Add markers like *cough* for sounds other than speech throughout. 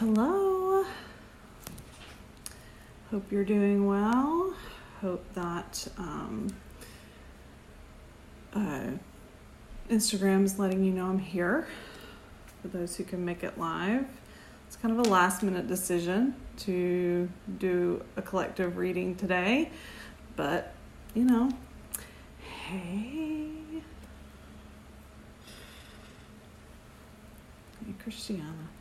Hello. Hope you're doing well. Hope that um, uh, Instagram is letting you know I'm here for those who can make it live. It's kind of a last minute decision to do a collective reading today, but you know, hey. Hey, Christiana.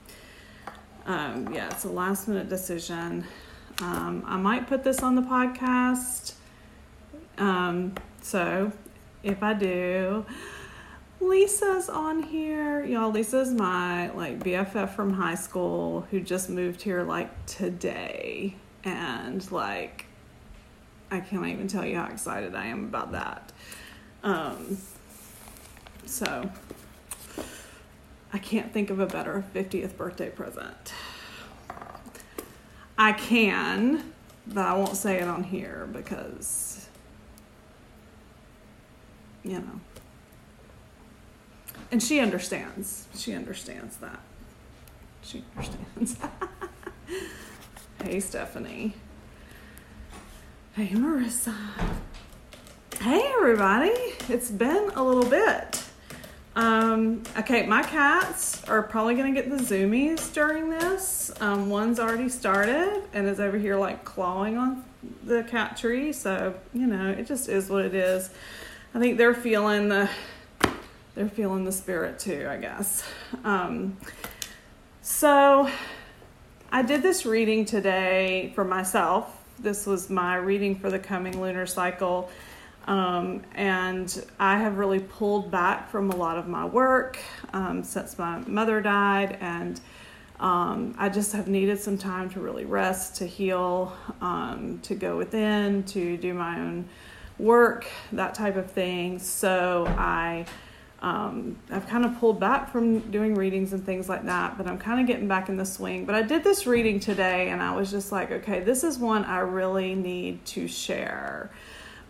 Um, yeah, it's a last minute decision. Um, I might put this on the podcast. Um, so if I do, Lisa's on here. Y'all, Lisa's my like BFF from high school who just moved here like today. And like, I can't even tell you how excited I am about that. Um, so I can't think of a better 50th birthday present. I can, but I won't say it on here because, you know. And she understands. She understands that. She understands. *laughs* hey, Stephanie. Hey, Marissa. Hey, everybody. It's been a little bit. Um, okay, my cats are probably gonna get the zoomies during this. Um, one's already started and is over here like clawing on the cat tree. So you know, it just is what it is. I think they're feeling the they're feeling the spirit too. I guess. Um, so I did this reading today for myself. This was my reading for the coming lunar cycle um, and I have really pulled back from a lot of my work um, since my mother died, and um, I just have needed some time to really rest, to heal, um, to go within, to do my own work, that type of thing. So I. Um, I've kind of pulled back from doing readings and things like that, but I'm kind of getting back in the swing. But I did this reading today and I was just like, okay, this is one I really need to share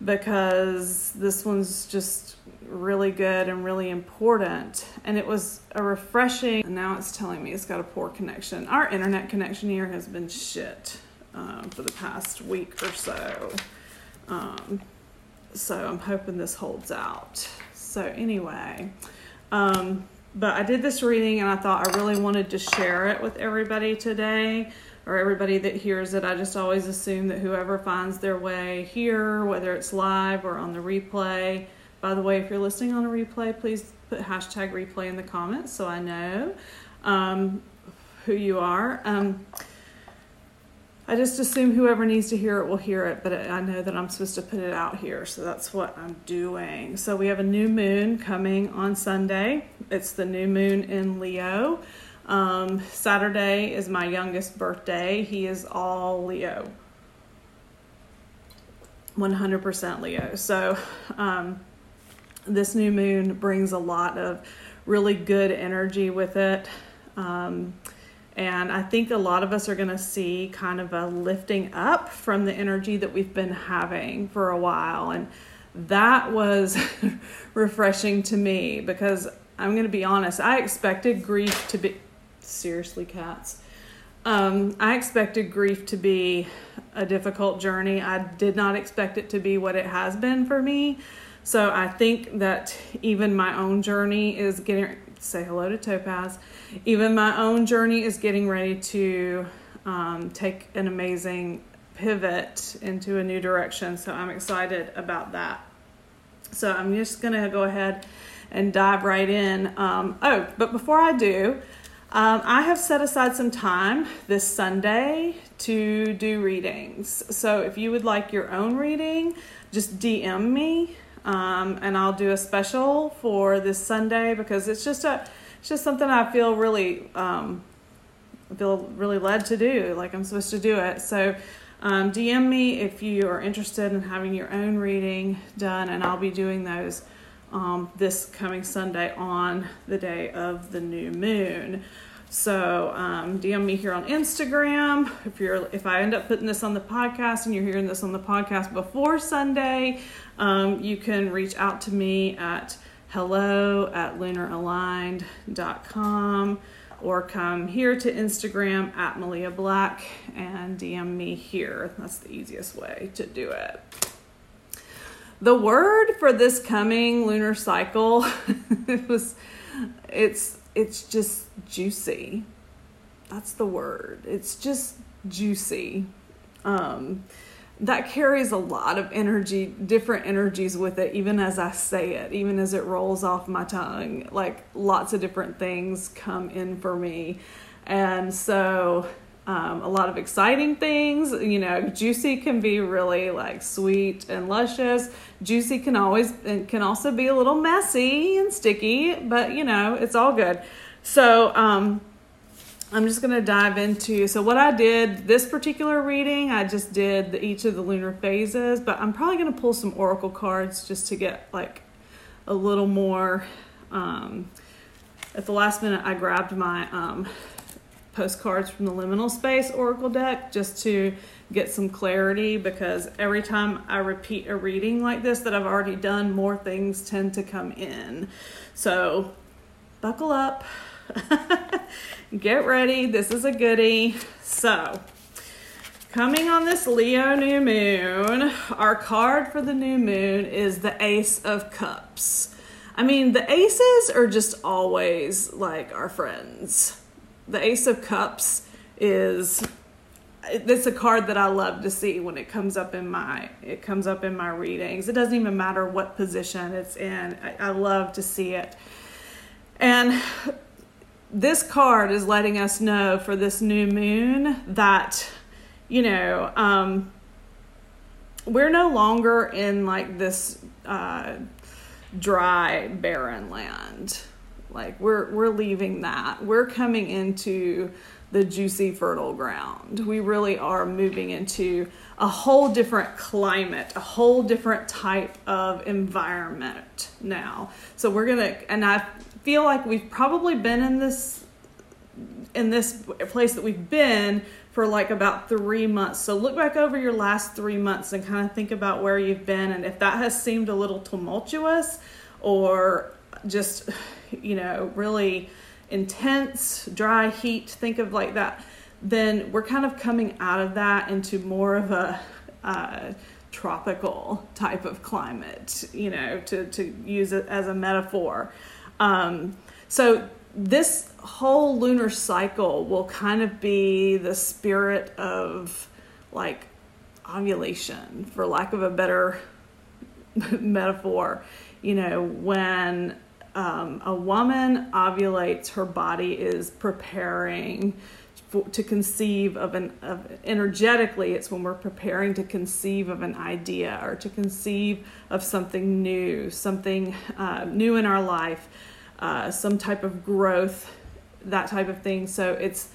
because this one's just really good and really important. And it was a refreshing. And now it's telling me it's got a poor connection. Our internet connection here has been shit um, for the past week or so. Um, so I'm hoping this holds out. So, anyway, um, but I did this reading and I thought I really wanted to share it with everybody today or everybody that hears it. I just always assume that whoever finds their way here, whether it's live or on the replay, by the way, if you're listening on a replay, please put hashtag replay in the comments so I know um, who you are. Um, I just assume whoever needs to hear it will hear it, but I know that I'm supposed to put it out here, so that's what I'm doing. So we have a new moon coming on Sunday. It's the new moon in Leo. Um, Saturday is my youngest birthday. He is all Leo. 100% Leo. So, um, this new moon brings a lot of really good energy with it. Um, and I think a lot of us are going to see kind of a lifting up from the energy that we've been having for a while. And that was *laughs* refreshing to me because I'm going to be honest, I expected grief to be seriously cats. Um, I expected grief to be a difficult journey. I did not expect it to be what it has been for me. So I think that even my own journey is getting say hello to Topaz. Even my own journey is getting ready to um, take an amazing pivot into a new direction. So I'm excited about that. So I'm just gonna go ahead and dive right in. Um, oh, but before I do, um, I have set aside some time this Sunday to do readings. So if you would like your own reading, just DM me, um, and I'll do a special for this Sunday because it's just a it's just something I feel really um, feel really led to do. Like I'm supposed to do it. So. Um, DM me if you are interested in having your own reading done, and I'll be doing those um, this coming Sunday on the day of the new moon. So um, DM me here on Instagram. If you're if I end up putting this on the podcast and you're hearing this on the podcast before Sunday, um, you can reach out to me at hello at lunaraligned.com or come here to Instagram at Malia Black and DM me here. That's the easiest way to do it. The word for this coming lunar cycle *laughs* it was it's it's just juicy. That's the word. It's just juicy. Um, that carries a lot of energy, different energies with it, even as I say it, even as it rolls off my tongue. Like lots of different things come in for me. And so, um, a lot of exciting things. You know, juicy can be really like sweet and luscious. Juicy can always, and can also be a little messy and sticky, but you know, it's all good. So, um, I'm just to dive into. So, what I did this particular reading, I just did the, each of the lunar phases, but I'm probably to pull some oracle cards just to get like a little more. Um, at the last minute, I grabbed my um, postcards from the liminal space oracle deck just to get some clarity because every time I repeat a reading like this that I've already done, more things tend to come in. So, buckle up. *laughs* Get ready. This is a goodie. So, coming on this Leo new moon, our card for the new moon is the Ace of Cups. I mean, the aces are just always like our friends. The Ace of Cups is it's a card that I love to see when it comes up in my it comes up in my readings. It doesn't even matter what position it's in. I, I love to see it. And this card is letting us know for this new moon that, you know, um, we're no longer in like this uh, dry, barren land. Like we're we're leaving that. We're coming into the juicy, fertile ground. We really are moving into a whole different climate, a whole different type of environment now. So we're gonna, and I feel like we've probably been in this in this place that we've been for like about three months. So look back over your last three months and kind of think about where you've been and if that has seemed a little tumultuous or just, you know, really intense, dry heat, think of like that, then we're kind of coming out of that into more of a uh, tropical type of climate, you know, to, to use it as a metaphor. Um, so this whole lunar cycle will kind of be the spirit of like ovulation, for lack of a better *laughs* metaphor. You know, when um, a woman ovulates, her body is preparing for, to conceive of an of energetically. It's when we're preparing to conceive of an idea or to conceive of something new, something uh, new in our life uh, some type of growth, that type of thing. So it's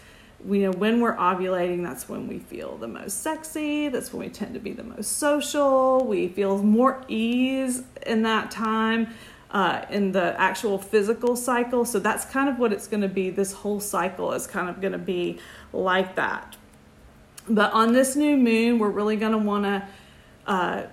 you know when we're ovulating that's when we feel the most sexy that's when we tend to be the most social we feel more ease in that time uh, in the actual physical cycle so that's kind of what it's going to be this whole cycle is kind of going to be like that but on this new moon we're really going to want to uh,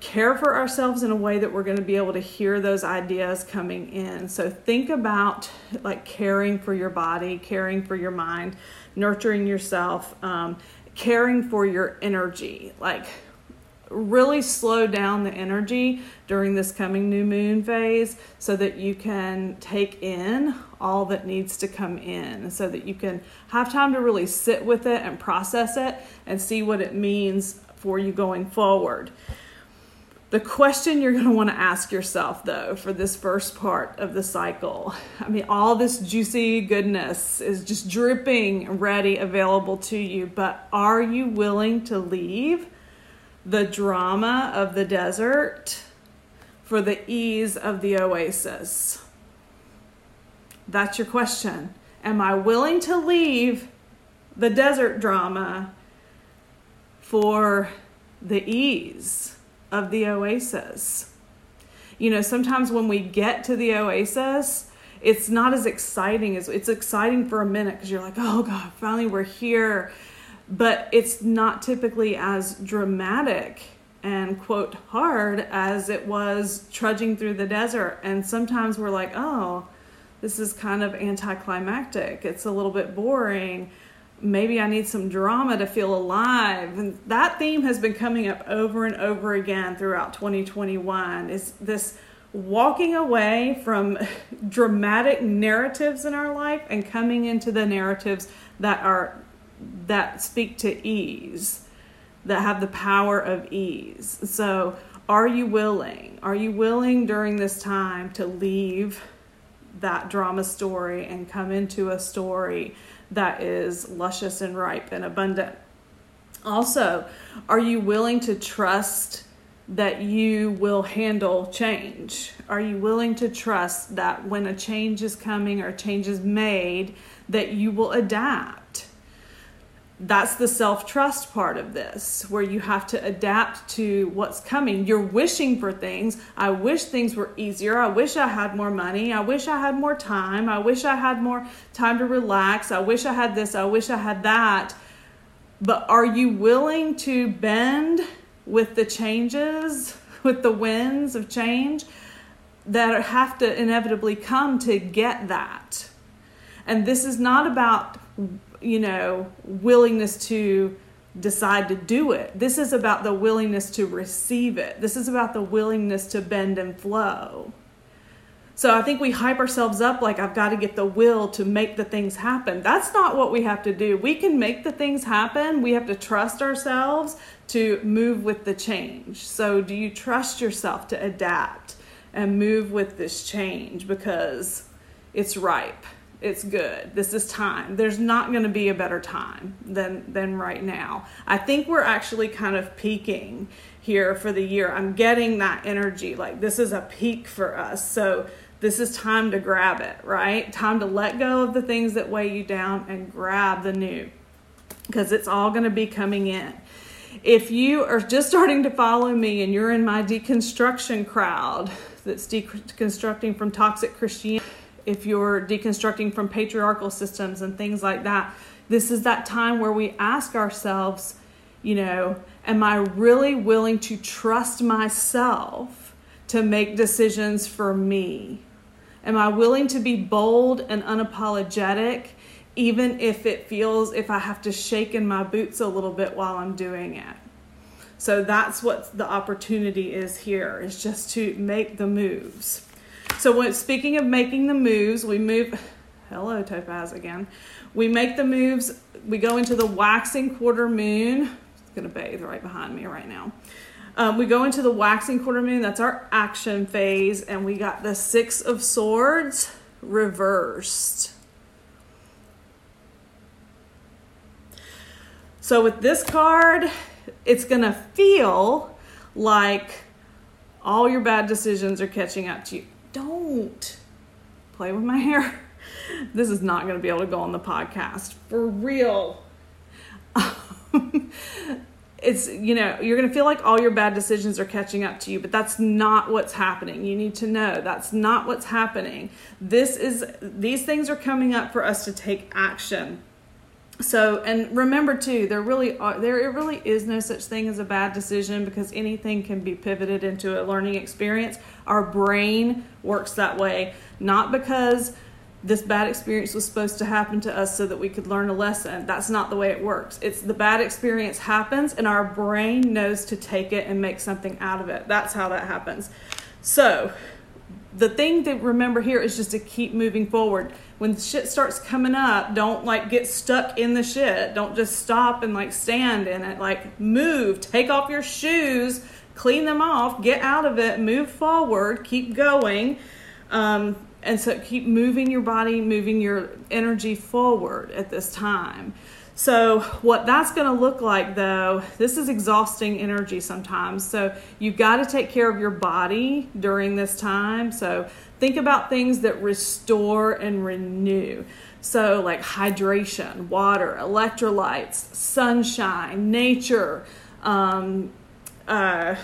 care for ourselves in a way that we're going to be able to hear those ideas coming in. So think about like caring for your body, caring for your mind, nurturing yourself, um, caring for your energy. Like really slow down the energy during this coming new moon phase so that you can take in all that needs to come in so that you can have time to really sit with it and process it and see what it means for you going forward. The question you're going to want to ask yourself, though, for this first part of the cycle I mean, all this juicy goodness is just dripping ready, available to you, but are you willing to leave the drama of the desert for the ease of the oasis? That's your question. Am I willing to leave the desert drama for the ease? of the oasis. You know, sometimes when we get to the oasis, it's not as exciting as it's exciting for a minute because you're like, oh God, finally we're here. But it's not typically as dramatic and quote hard as it was trudging through the desert. And sometimes we're like, oh, this is kind of anticlimactic. It's a little bit boring. Maybe I need some drama to feel alive. And that theme has been coming up over and over again throughout 2021 is this walking away from *laughs* dramatic narratives in our life and coming into the narratives that are that speak to ease that have the power of ease so are you willing are you willing during this time to leave that drama story and come into a story that is luscious and ripe and abundant also are you willing to trust that you will handle change? Are you willing to trust that when a change is coming or change is made, that you will adapt? That's the self trust part of this, where you have to adapt to what's coming. You're wishing for things. I wish things were easier. I wish I had more money. I wish I had more time. I wish I had more time to relax. I wish I had this. I wish I had that. But are you willing to bend with the changes, *laughs* with the winds of change that have to inevitably come to get that. And this is not about, you know, willingness to decide to do it. This is about the willingness to receive it. This is about the willingness to bend and flow. So I think we hype ourselves up like I've got to get the will to make the things happen. That's not what we have to do. We can make the things happen. We have to trust ourselves to move with the change. So do you trust yourself to adapt and move with this change because it's ripe. It's good. This is time. There's not going to be a better time than than right now. I think we're actually kind of peaking here for the year. I'm getting that energy like this is a peak for us. So this is time to grab it, right? Time to let go of the things that weigh you down and grab the new because it's all going to be coming in. If you are just starting to follow me and you're in my deconstruction crowd that's deconstructing from toxic Christianity, if you're deconstructing from patriarchal systems and things like that, this is that time where we ask ourselves, you know, am I really willing to trust myself to make decisions for me? Am I willing to be bold and unapologetic, even if it feels if I have to shake in my boots a little bit while I'm doing it? So that's what the opportunity is here, is just to make the moves. So when speaking of making the moves, we move hello Topaz again. We make the moves, we go into the waxing quarter moon. It's gonna bathe right behind me right now. Um, we go into the waxing quarter moon, that's our action phase, and we got the Six of Swords reversed. So, with this card, it's going to feel like all your bad decisions are catching up to you. Don't play with my hair. *laughs* This is not going to be able to go on the podcast for real. *laughs* it's you know you're going to feel like all your bad decisions are catching up to you but that's not what's happening you need to know that's not what's happening this is these things are coming up for us to take action so and remember too there really are there really is no such thing as a bad decision because anything can be pivoted into a learning experience our brain works that way not because this bad experience was supposed to happen to us so that we could learn a lesson. That's not the way it works. It's the bad experience happens and our brain knows to take it and make something out of it. That's how that happens. So, the thing to remember here is just to keep moving forward. When shit starts coming up, don't like get stuck in the shit. Don't just stop and like stand in it. Like move, take off your shoes, clean them off, get out of it, move forward, keep going. Um, and so keep moving your body, moving your energy forward at this time. So, what that's going to look like though, this is exhausting energy sometimes. So, you've got to take care of your body during this time. So, think about things that restore and renew. So, like hydration, water, electrolytes, sunshine, nature. Um, uh,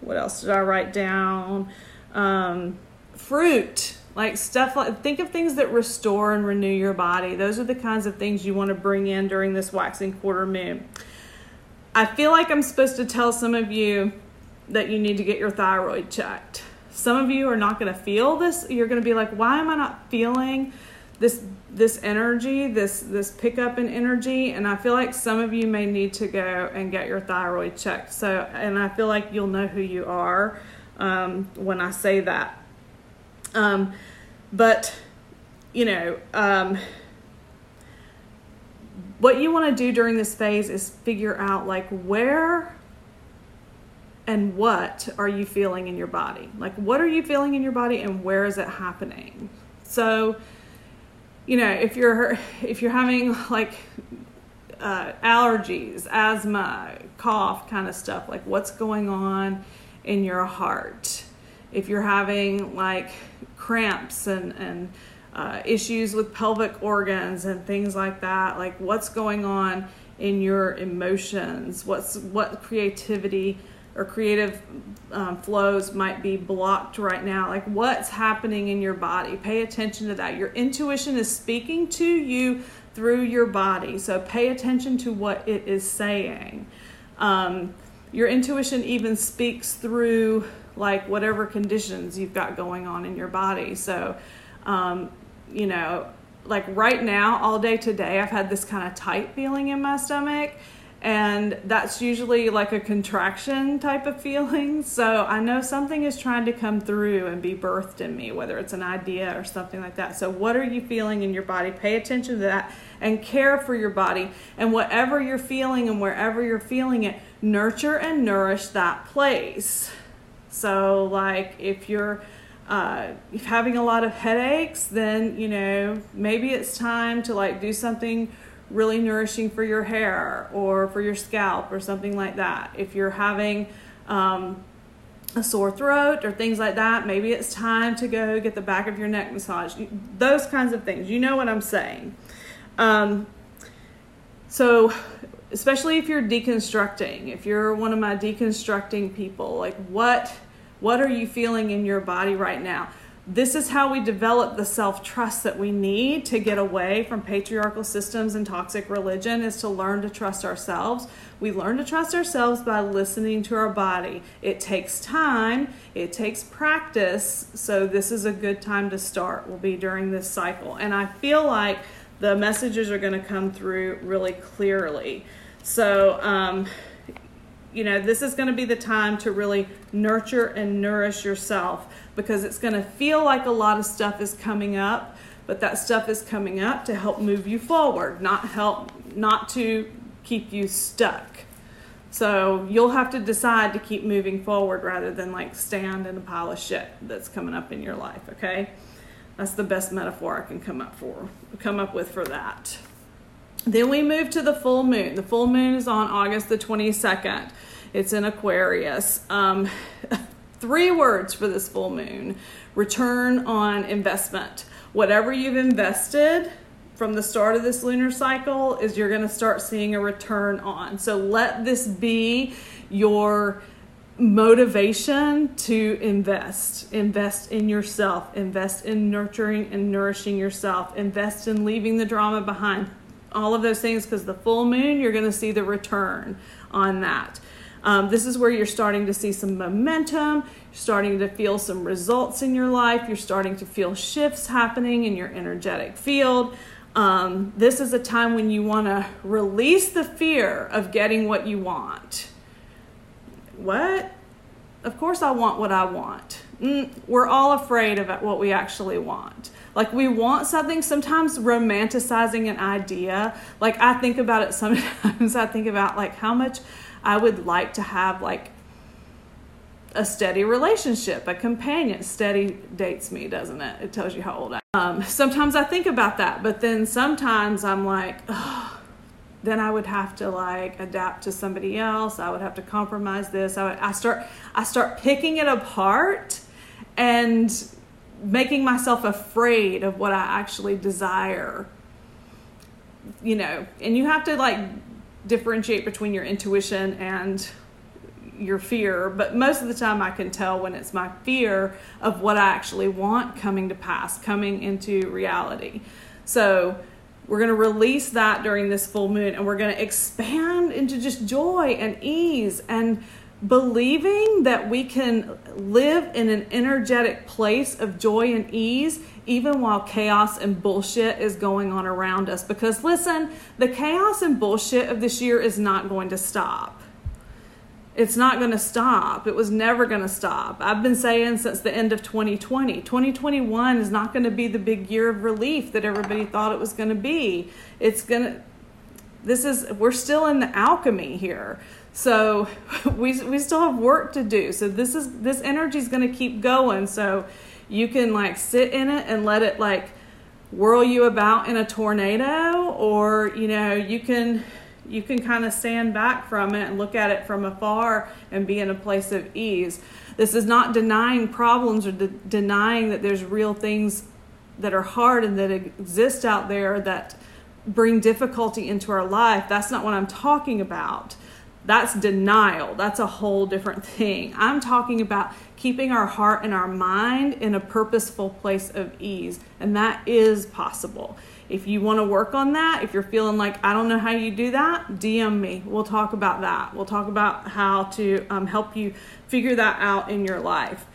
what else did I write down? Um, fruit like stuff like think of things that restore and renew your body those are the kinds of things you want to bring in during this waxing quarter moon i feel like i'm supposed to tell some of you that you need to get your thyroid checked Some of you are not going to feel this. You're going to be like, why am I not feeling this this energy, this this pickup in energy? And I feel like some of you may need to go and get your thyroid checked. So, and I feel like you'll know who you are um, when I say that. Um, but you know, um, what you want to do during this phase is figure out like where and what are you feeling in your body? Like, what are you feeling in your body and where is it happening? So, you know, if you're if you're having like uh, allergies, asthma, cough, kind of stuff, like what's going on in your heart? If you're having like cramps and and uh, issues with pelvic organs and things like that, like what's going on in your emotions? What's what creativity? or creative um, flows might be blocked right now. Like what's happening in your body? Pay attention to that. Your intuition is speaking to you through your body, so pay attention to what it is saying. Um, your intuition even speaks through like whatever conditions you've got going on in your body. So, um, you know, like right now, all day today, I've had this kind of tight feeling in my stomach and that's usually like a contraction type of feeling. *laughs* So I know something is trying to come through and be birthed in me, whether it's an idea or something like that. So, what are you feeling in your body? Pay attention to that and care for your body. And whatever you're feeling and wherever you're feeling it, nurture and nourish that place. So, like if you're uh, if having a lot of headaches, then you know maybe it's time to like do something really nourishing for your hair or for your scalp or something like that. If you're having um, a sore throat or things like that, maybe it's time to go get the back of your neck massage. Those kinds of things. You know what I'm saying. Um, so, especially if you're deconstructing, if you're one of my deconstructing people, like what what are you feeling in your body right now? this is how we develop the self-trust that we need to get away from patriarchal systems and toxic religion is to learn to trust ourselves. We learn to trust ourselves by listening to our body. It takes time. It takes practice. So this is a good time to start. Will be during this cycle. And i feel like the messages are going to come through really clearly. So um, you know this is going to be the time to really nurture and nourish yourself because it's going to feel like a lot of stuff is coming up, but that stuff is coming up to help move you forward, not help not to keep you stuck. So you'll have to decide to keep moving forward rather than like stand in a pile of shit that's coming up in your life, okay? That's the best metaphor I can come up for come up with for that. Then we move to the full moon. The full moon is on August the 22nd. It's in Aquarius. Um, *laughs* Three words for this full moon return on investment. Whatever you've invested from the start of this lunar cycle is you're going to start seeing a return on. So let this be your motivation to invest. Invest in yourself, invest in nurturing and nourishing yourself, invest in leaving the drama behind. All of those things because the full moon, you're going to see the return on that. Um, this is where you're starting to see some momentum, you're starting to feel some results in your life, you're starting to feel shifts happening in your energetic field. Um, this is a time when you want to release the fear of getting what you want. What? Of course, I want what I want. Mm, we're all afraid of what we actually want. Like, we want something, sometimes romanticizing an idea. Like, I think about it *laughs* sometimes, I think about like how much I would like to have like a steady relationship, a companion. Steady dates me, doesn't it? It tells you how old I am. Um, sometimes I think about that, but then sometimes I'm like, oh, then I would have to like adapt to somebody else. I would have to compromise this. I would, I start, I start picking it apart and making myself afraid of what I actually desire. You know, and you have to like differentiate between your intuition and your fear, but most of the time I can tell when it's my fear of what I actually want coming to pass, coming into reality. So we're going to release that during this full moon and we're going to expand into just joy and ease and believing that we can live in an energetic place of joy and ease even while chaos and bullshit is going on around us. Because listen the chaos and bullshit of this year is not going to stop. It's not going to stop. It was never going to stop. I've been saying since the end of 2020 2021 is not going to be the big year of relief that everybody thought it was going to be. It's going to this is we're still in the alchemy here so *laughs* we, we still have work to do. So this is this energy is going to keep going. So you can like sit in it and let it like whirl you about in a tornado or you know you can you can kind of stand back from it and look at it from afar and be in a place of ease. This is not denying problems or de- denying that there's real things that are hard and that exist out there that bring difficulty into our life. That's not what I'm talking about. That's denial. That's a whole different thing. I'm talking about keeping our heart and our mind in a purposeful place of ease, and that is possible. If you want to work on that, if you're feeling like I don't know how you do that, DM me. We'll talk about that. We'll talk about how to um, help you figure that out in your life.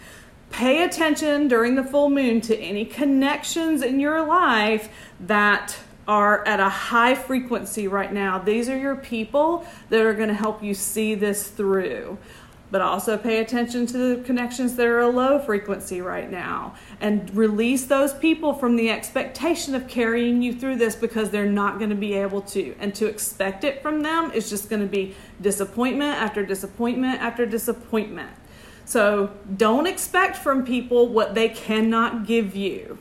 Pay attention during the full moon to any connections in your life that are at a high frequency right now. These are your people that are going to help you see this through. But also pay attention to the connections that are a low frequency right now and release those people from the expectation of carrying you through this because they're not going to be able to. And to expect it from them is just going to be disappointment after disappointment after disappointment. So don't expect from people what they cannot give you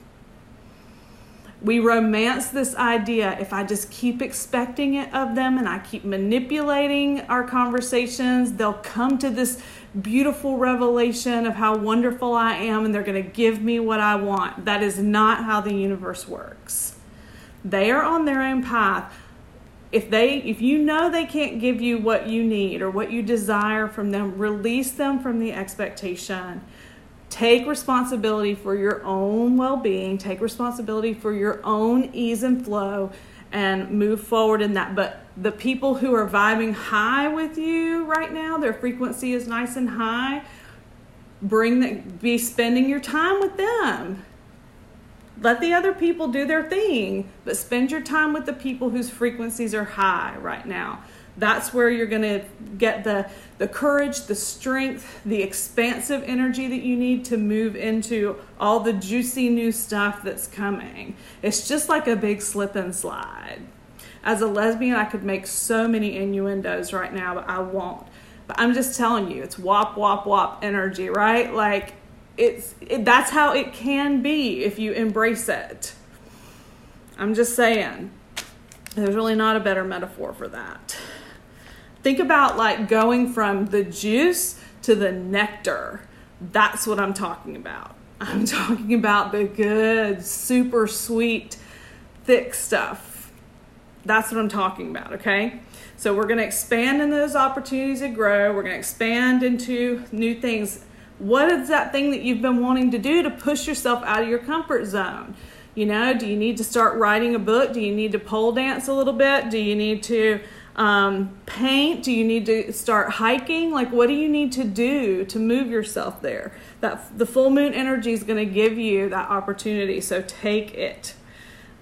we romance this idea if I just keep expecting it of them and I keep manipulating our conversations, they'll come to this beautiful revelation of how wonderful I am and they're going to give me what I want. That is not how the universe works. They are on their own path. If they if you know they can't give you what you need or what you desire from them, release them from the expectation Take responsibility for your own well being, take responsibility for your own ease and flow, and move forward in that. But the people who are vibing high with you right now, their frequency is nice and high. Bring that, be spending your time with them. Let the other people do their thing, but spend your time with the people whose frequencies are high right now. That's where you're going to get the the courage, the strength, the expansive energy that you need to move into all the juicy new stuff that's coming. It's just like a big slip and slide. As a lesbian, I could make so many innuendos right now, but I won't. But I'm just telling you, it's wop wop wop energy, right? Like it's it, that's how it can be if you embrace it. I'm just saying. There's really not a better metaphor for that. Think about like going from the juice to the nectar. That's what I'm talking about. *laughs* I'm talking about the good, super sweet, thick stuff. That's what I'm talking about, okay? So we're going to expand in those opportunities to grow. We're going to expand into new things. What is that thing that you've been wanting to do to push yourself out of your comfort zone? You know, do you need to start writing a book? Do you need to pole dance a little bit? Do you need to um, paint? Do you need to start hiking? Like, what do you need to do to move yourself there? That the full moon energy is going to give you that opportunity. So take it.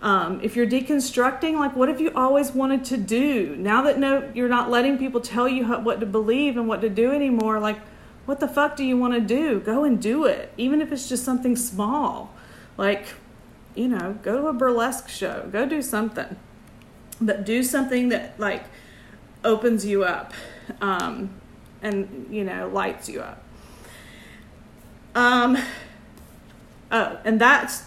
Um, if you're deconstructing, like, what have you always wanted to do? Now that no, you're not letting people tell you how, what to believe and what to do anymore. Like, what the fuck do you want to do? Go and do it, even if it's just something small. Like, you know, go to a burlesque show. Go do something. But do something that like opens you up um, and you know lights you up. Um oh and that's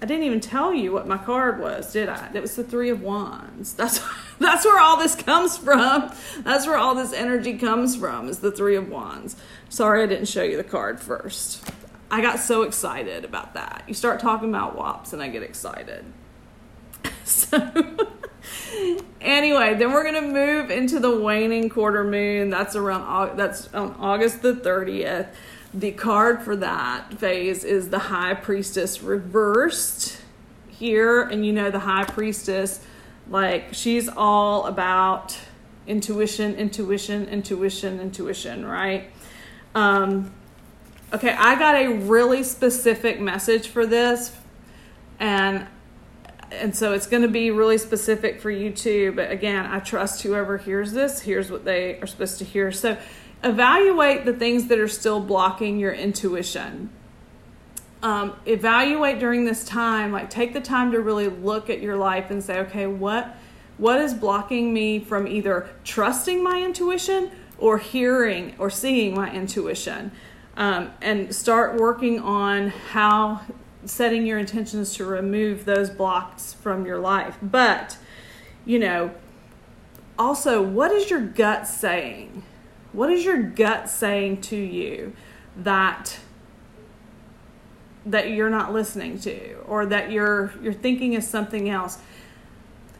i didn't even tell you what my card was did i? It was the three of wands. That's *laughs* that's where all this comes from. That's where all this energy comes from is the three of wands. Sorry i didn't show you the card first. I got so excited about that. You start talking about wops and i get excited *laughs* so anyway, then we're gonna move into the waning quarter moon. That's around that's on August the thirtieth. The card for that phase is the High Priestess reversed here, and you know the High Priestess, like she's all about intuition, intuition, intuition, intuition, right? Um, okay, I got a really specific message for this, and and so it's going to be really specific for you too. But again, I trust whoever hears this hears what they are supposed to hear. So evaluate the things that are still blocking your intuition. Um, evaluate during this time, like take the time to really look at your life and say, okay, what what is blocking me from either trusting my intuition or hearing or seeing my intuition? Um, and start working on how setting your intentions to remove those blocks from your life. But, you know, also, what is your gut saying? What is your gut saying to you that that you're not listening to or that you're you're thinking of something else?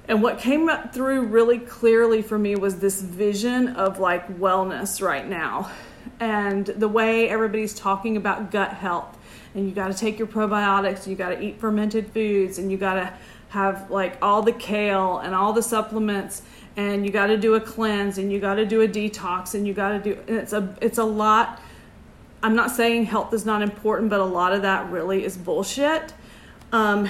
And what came up through really clearly for me was this vision of like wellness right now and the way everybody's talking about gut health and you got to take your probiotics, you got to eat fermented foods, and you got to have like all the kale and all the supplements and you got to do a cleanse and you got to do a detox and you got to do it's a it's a lot. I'm not saying health is not important but a lot of that really is bullshit. Um,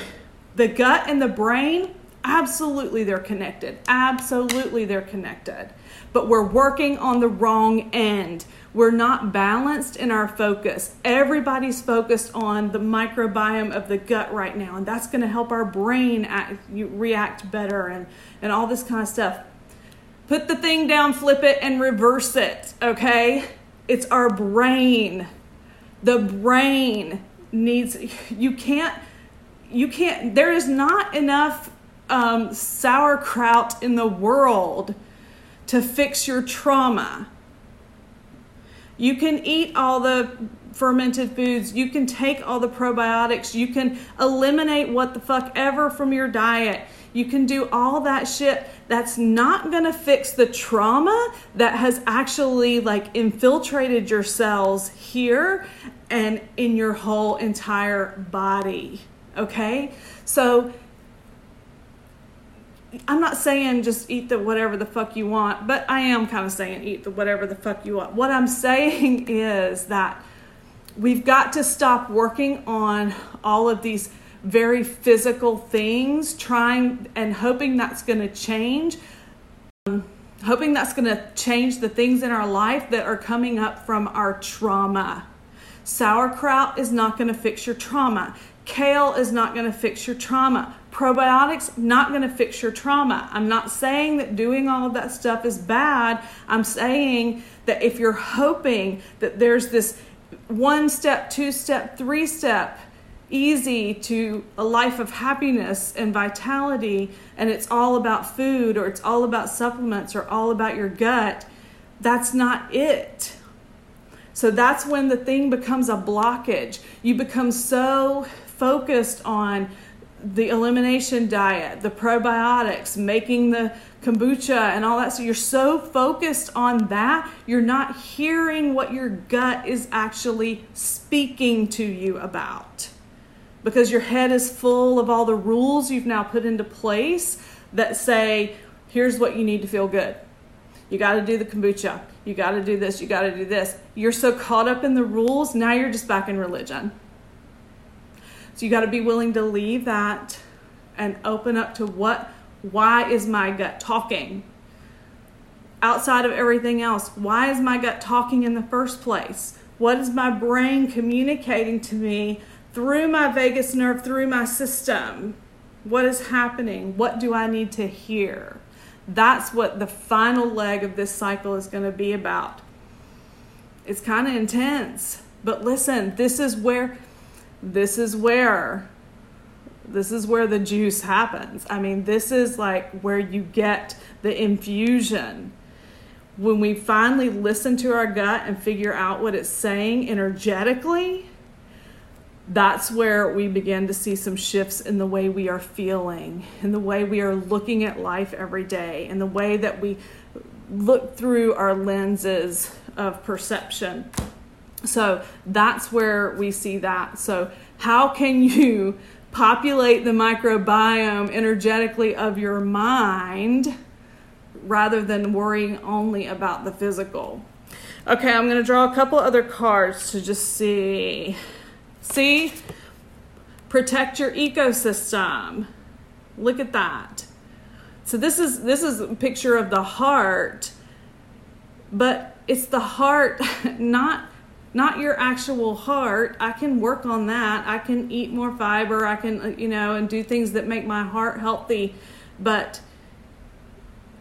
the gut and the brain absolutely they're connected absolutely they're connected but we're working on the wrong end we're not balanced in our focus. Everybody's focused on the microbiome of the gut right now, and that's going to help our brain act, react better and, and all this kind of stuff. Put the thing down, flip it, and reverse it, okay? It's our brain. The brain needs, you can't, you can't, there is not enough um, sauerkraut in the world to fix your trauma you can eat all the fermented foods. You can take all the probiotics. You can eliminate what the fuck ever from your diet. You can do all that shit. That's not going to fix the trauma that has actually like infiltrated your cells here and in your whole entire body. Okay? So I'm not saying just eat the whatever the fuck you want, but I am kind of saying eat the whatever the fuck you want. What I'm *laughs* saying is that we've got to stop working on all of these very physical things, trying and hoping that's going to change. Um, hoping that's going to change the things in our life that are coming up from our trauma. Sauerkraut is not going to fix your trauma. Kale is not going to fix your trauma. Probiotics not going to fix your trauma. I'm not saying that doing all of that stuff is bad. I'm saying that if you're hoping that there's this one step, two step, three step easy to a life of happiness and vitality and it's all about food or it's all about supplements or all about your gut, that's not it. So that's when the thing becomes a blockage. You become so focused on the elimination diet, the probiotics, making the kombucha and all that. So you're so focused on that, you're not hearing what your gut is actually speaking to you about. Because your head is full of all the rules you've now put into place that say, here's what you need to feel good. You got to do the kombucha. You got to do this. You got to do this. You're so caught up in the rules, now you're just back in religion. So you got to be willing to leave that and open up to what, why is my gut talking? Outside of everything else, why is my gut talking in the first place? What is my brain communicating to me through my vagus nerve, through my system? What is happening? What do I need to hear? That's what the final leg of this cycle is going to be about. It's kind of intense, but listen, this is where this is where this is where the juice happens. I mean, this is like where you get the infusion. When we finally listen to our gut and figure out what it's saying energetically, that's where we begin to see some shifts in the way we are feeling, in the way we are looking at life every day, in the way that we look through our lenses of perception. So that's where we see that. So, how can you *laughs* populate the microbiome energetically of your mind rather than worrying only about the physical. Okay, I'm going to draw a couple other cards to just see. See? Protect your ecosystem. Look at that. So this is this is a picture of the heart, but it's the heart *laughs* not not your actual heart. I can work on that. I can eat more fiber. I can, uh, you know, and do things that make my heart healthy. But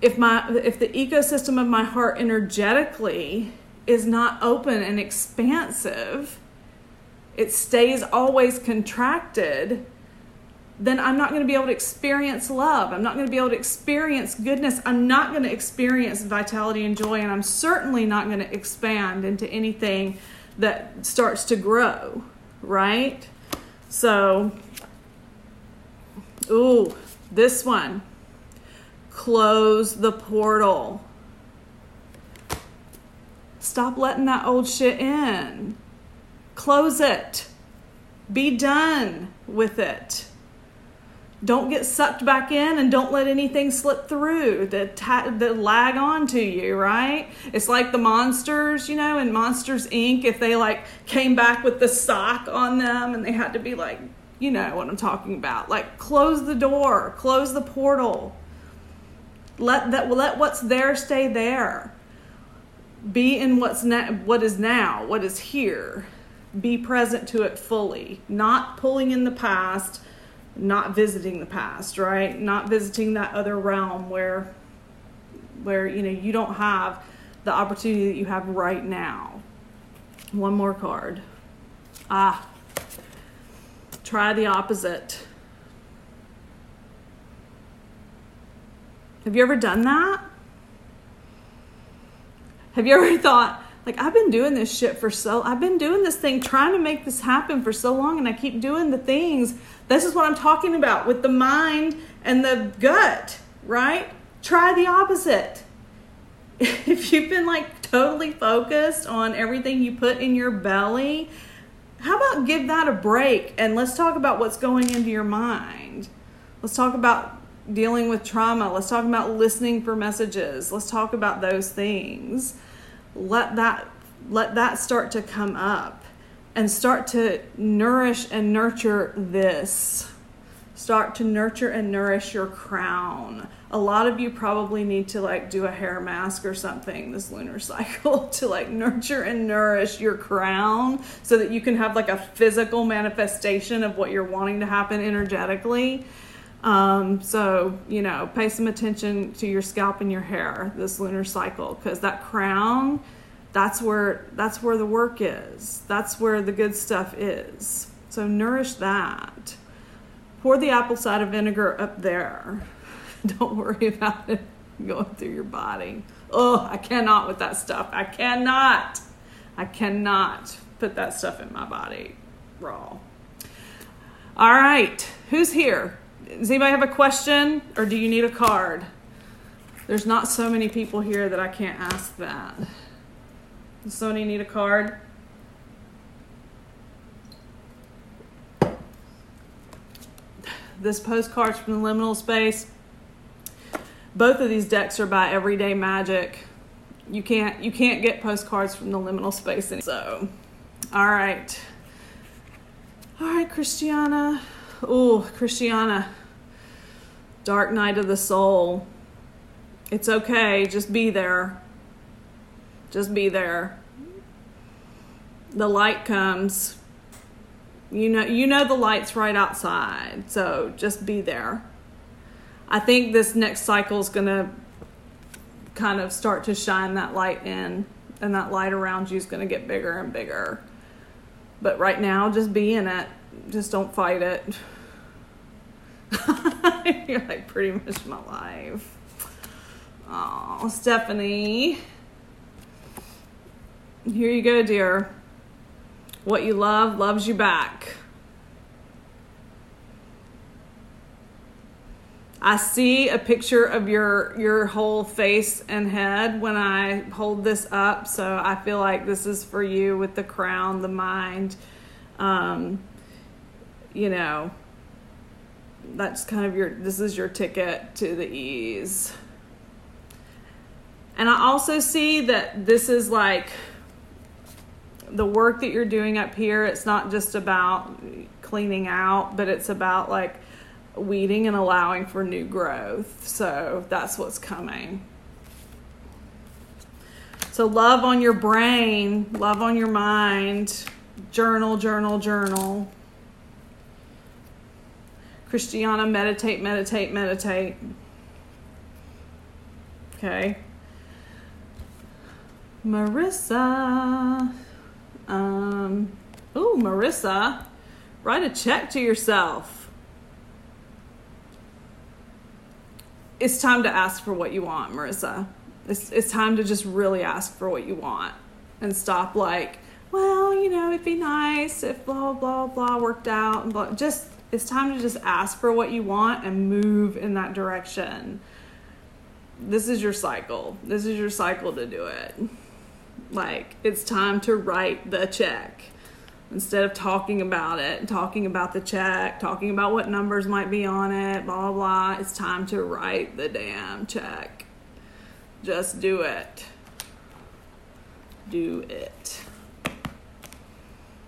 if my if the ecosystem of my heart energetically is not open and expansive, it stays always contracted, then I'm not going to be able to experience love. I'm not going to be able to experience goodness. I'm not going to experience vitality and joy, and I'm certainly not going to expand into anything that starts to grow, right? So, ooh, this one. Close the portal. Stop letting that old shit in. Close it. Be done with it don't get sucked back in and don't let anything slip through that that lag on to you right? It's like the monsters you know in monsters inc. If they like came back with the sock on them and they had to be like you know what i'm talking about. Like close the door close the portal. Let that let what's there stay there. Be in what's na- what is now what is here. Be present to it fully. Not pulling in the past not visiting the past, right? Not visiting that other realm where where you know you don't have the opportunity that you have right now. One more card. Ah. Try the opposite. Have you ever done that? Have you ever *laughs* thought, like I've been doing this shit for so I've been doing this thing trying to make this happen for so long and I keep doing the things. This is what I'm talking about with the mind and the gut, right? Try the opposite. *laughs* If you've been like totally focused on everything you put in your belly, how about give that a break and let's talk about what's going into your mind. Let's talk about dealing with trauma. Let's talk about listening for messages. Let's talk about those things let that let that start to come up and start to nourish and nurture this. Start to nurture and nourish your crown. A lot of you probably need to like do a hair mask or something this lunar *laughs* cycle to like nurture and nourish your crown so that you can have like a physical manifestation of what you're wanting to happen energetically. Um, so, you know, pay some attention to your scalp and your hair this lunar cycle because that crown, that's where that's where the work is. That's where the good stuff is. So nourish that. Pour the apple cider vinegar up there. *laughs* Don't worry about it going through your body. Oh, I cannot with that stuff. I cannot. I cannot put that stuff in my body raw. All right, who's here? Does anybody have a question or do you need a card? There's not so many people here that I can't ask that. Does Sony need a card? This postcard's from the liminal space. Both of these decks are by Everyday Magic. You can't you can't get postcards from the liminal space. So, all right, all right, Christiana. Oh, Christiana. Dark night of the soul. It's okay. Just be there. Just be there. The light comes. You know you know the light's right outside. So just be there. I think this next cycle is going to kind of start to shine that light in and that light around you is going to get bigger and bigger. But right now just be in it. Just don't fight it. *laughs* You're like pretty much my life. Oh, Stephanie. Here you go, dear. What you love loves you back. I see a picture of your your whole face and head when I hold this up, so I feel like this is for you with the crown, the mind. Um, you know, that's kind of your this is your ticket to the ease And I also see that this is like the work that you're doing up here. It's not just about cleaning out, but it's about like weeding and allowing for new growth. So that's what's coming. So, love on your brain, love on your mind, journal, journal, journal. Christiana, meditate, meditate, meditate. Okay. Marissa. Um, oh, Marissa, write a check to yourself. It's time to ask for what you want, Marissa. It's, it's time to just really ask for what you want and stop like, well, you know, it'd be nice if blah, blah, blah worked out and blah. Just, it's time to just ask for what you want and move in that direction. This is your cycle. This is your cycle to do it. Like, it's time to write the check instead of talking about it, talking about the check, talking about what numbers might be on it, blah, blah, blah. It's time to write the damn check. Just do it. Do it.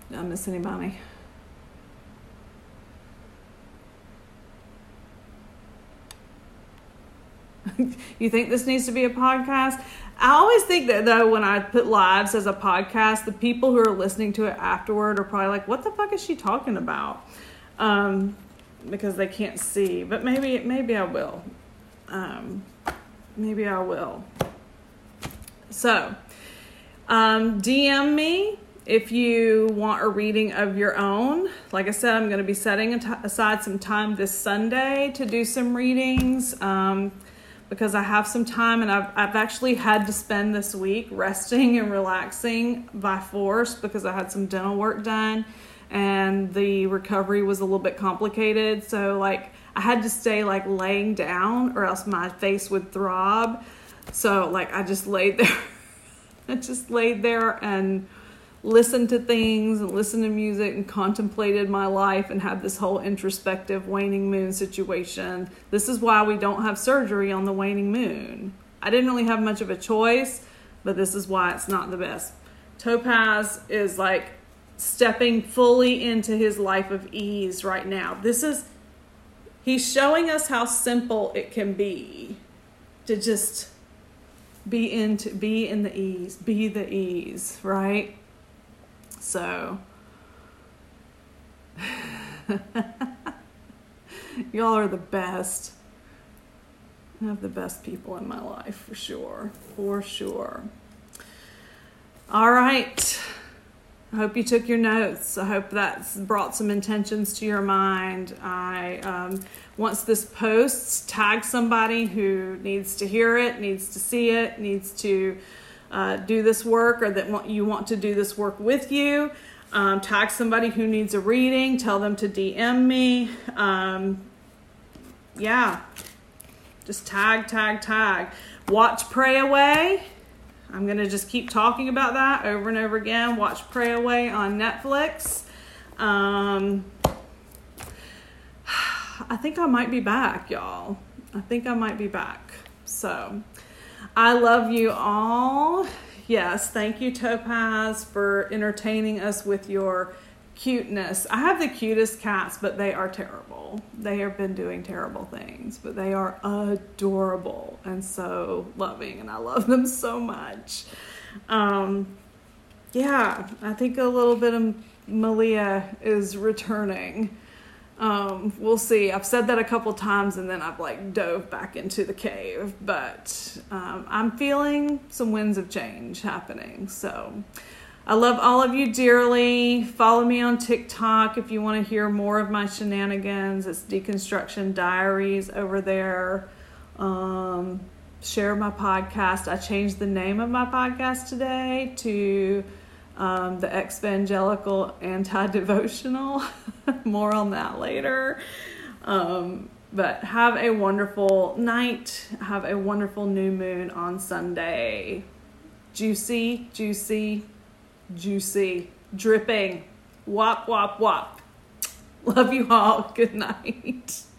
Did I miss anybody? *laughs* you think this needs to be a podcast? I always think that though when I put lives as a podcast, the people who are listening to it afterward are probably like, "What the fuck is she talking about?" Um, because they can't see. But maybe maybe I will. Um, maybe I will. So, um, DM me if you want a reading of your own. Like I said, I'm going to be setting aside some time this Sunday to do some readings um, because I have some time and I've, I've actually had to spend this week resting and relaxing by force because I had some dental work done and the recovery was a little bit complicated. So, like, I had to stay like laying down or else my face would throb. So like I just laid *laughs* there. I just laid there and listened to things and listened to music and contemplated my life and had this whole introspective waning moon situation. This is why we don't have surgery on the waning moon. I didn't really have much of a choice, but this is why it's not the best. Topaz is like stepping fully into his life of ease right now. This is He's showing us how simple it can be to just be into be in the ease, be the ease, right? So *laughs* y'all are the best. I have the best people in my life for sure. For sure. All right. I hope you took your notes. I hope that's brought some intentions to your mind. I um, once this posts, tag somebody who needs to hear it, needs to see it, needs to uh, do this work, or that want, you want to do this work with you. Um, tag somebody who needs a reading. Tell them to DM me. Um, yeah, just tag, tag, tag. Watch, pray away. I'm going to just keep talking about that over and over again. Watch Pray Away on Netflix. Um, *sighs* I think I might be back, y'all. I think I might be back. So I love you all. Yes, thank you, Topaz, for entertaining us with your cuteness. I have the cutest cats, but they are terrible. They have been doing terrible things, but they are adorable and so loving, and I love them so much. Um, yeah, I think a little bit of Malia is returning. Um, we'll see. I've said that a couple times and then I've like dove back into the cave, but um, I'm feeling some winds of change happening. So, I love all of you dearly. Follow me on TikTok if you want to hear more of my shenanigans. It's Deconstruction Diaries over there. Um, share my podcast. I changed the name of my podcast today to um, the evangelical Anti Devotional. *laughs* more on that later. Um, but have a wonderful night. Have a wonderful new moon on Sunday. Juicy, juicy juicy, dripping. Wop, wop, wop. Love you all. Good night. *laughs*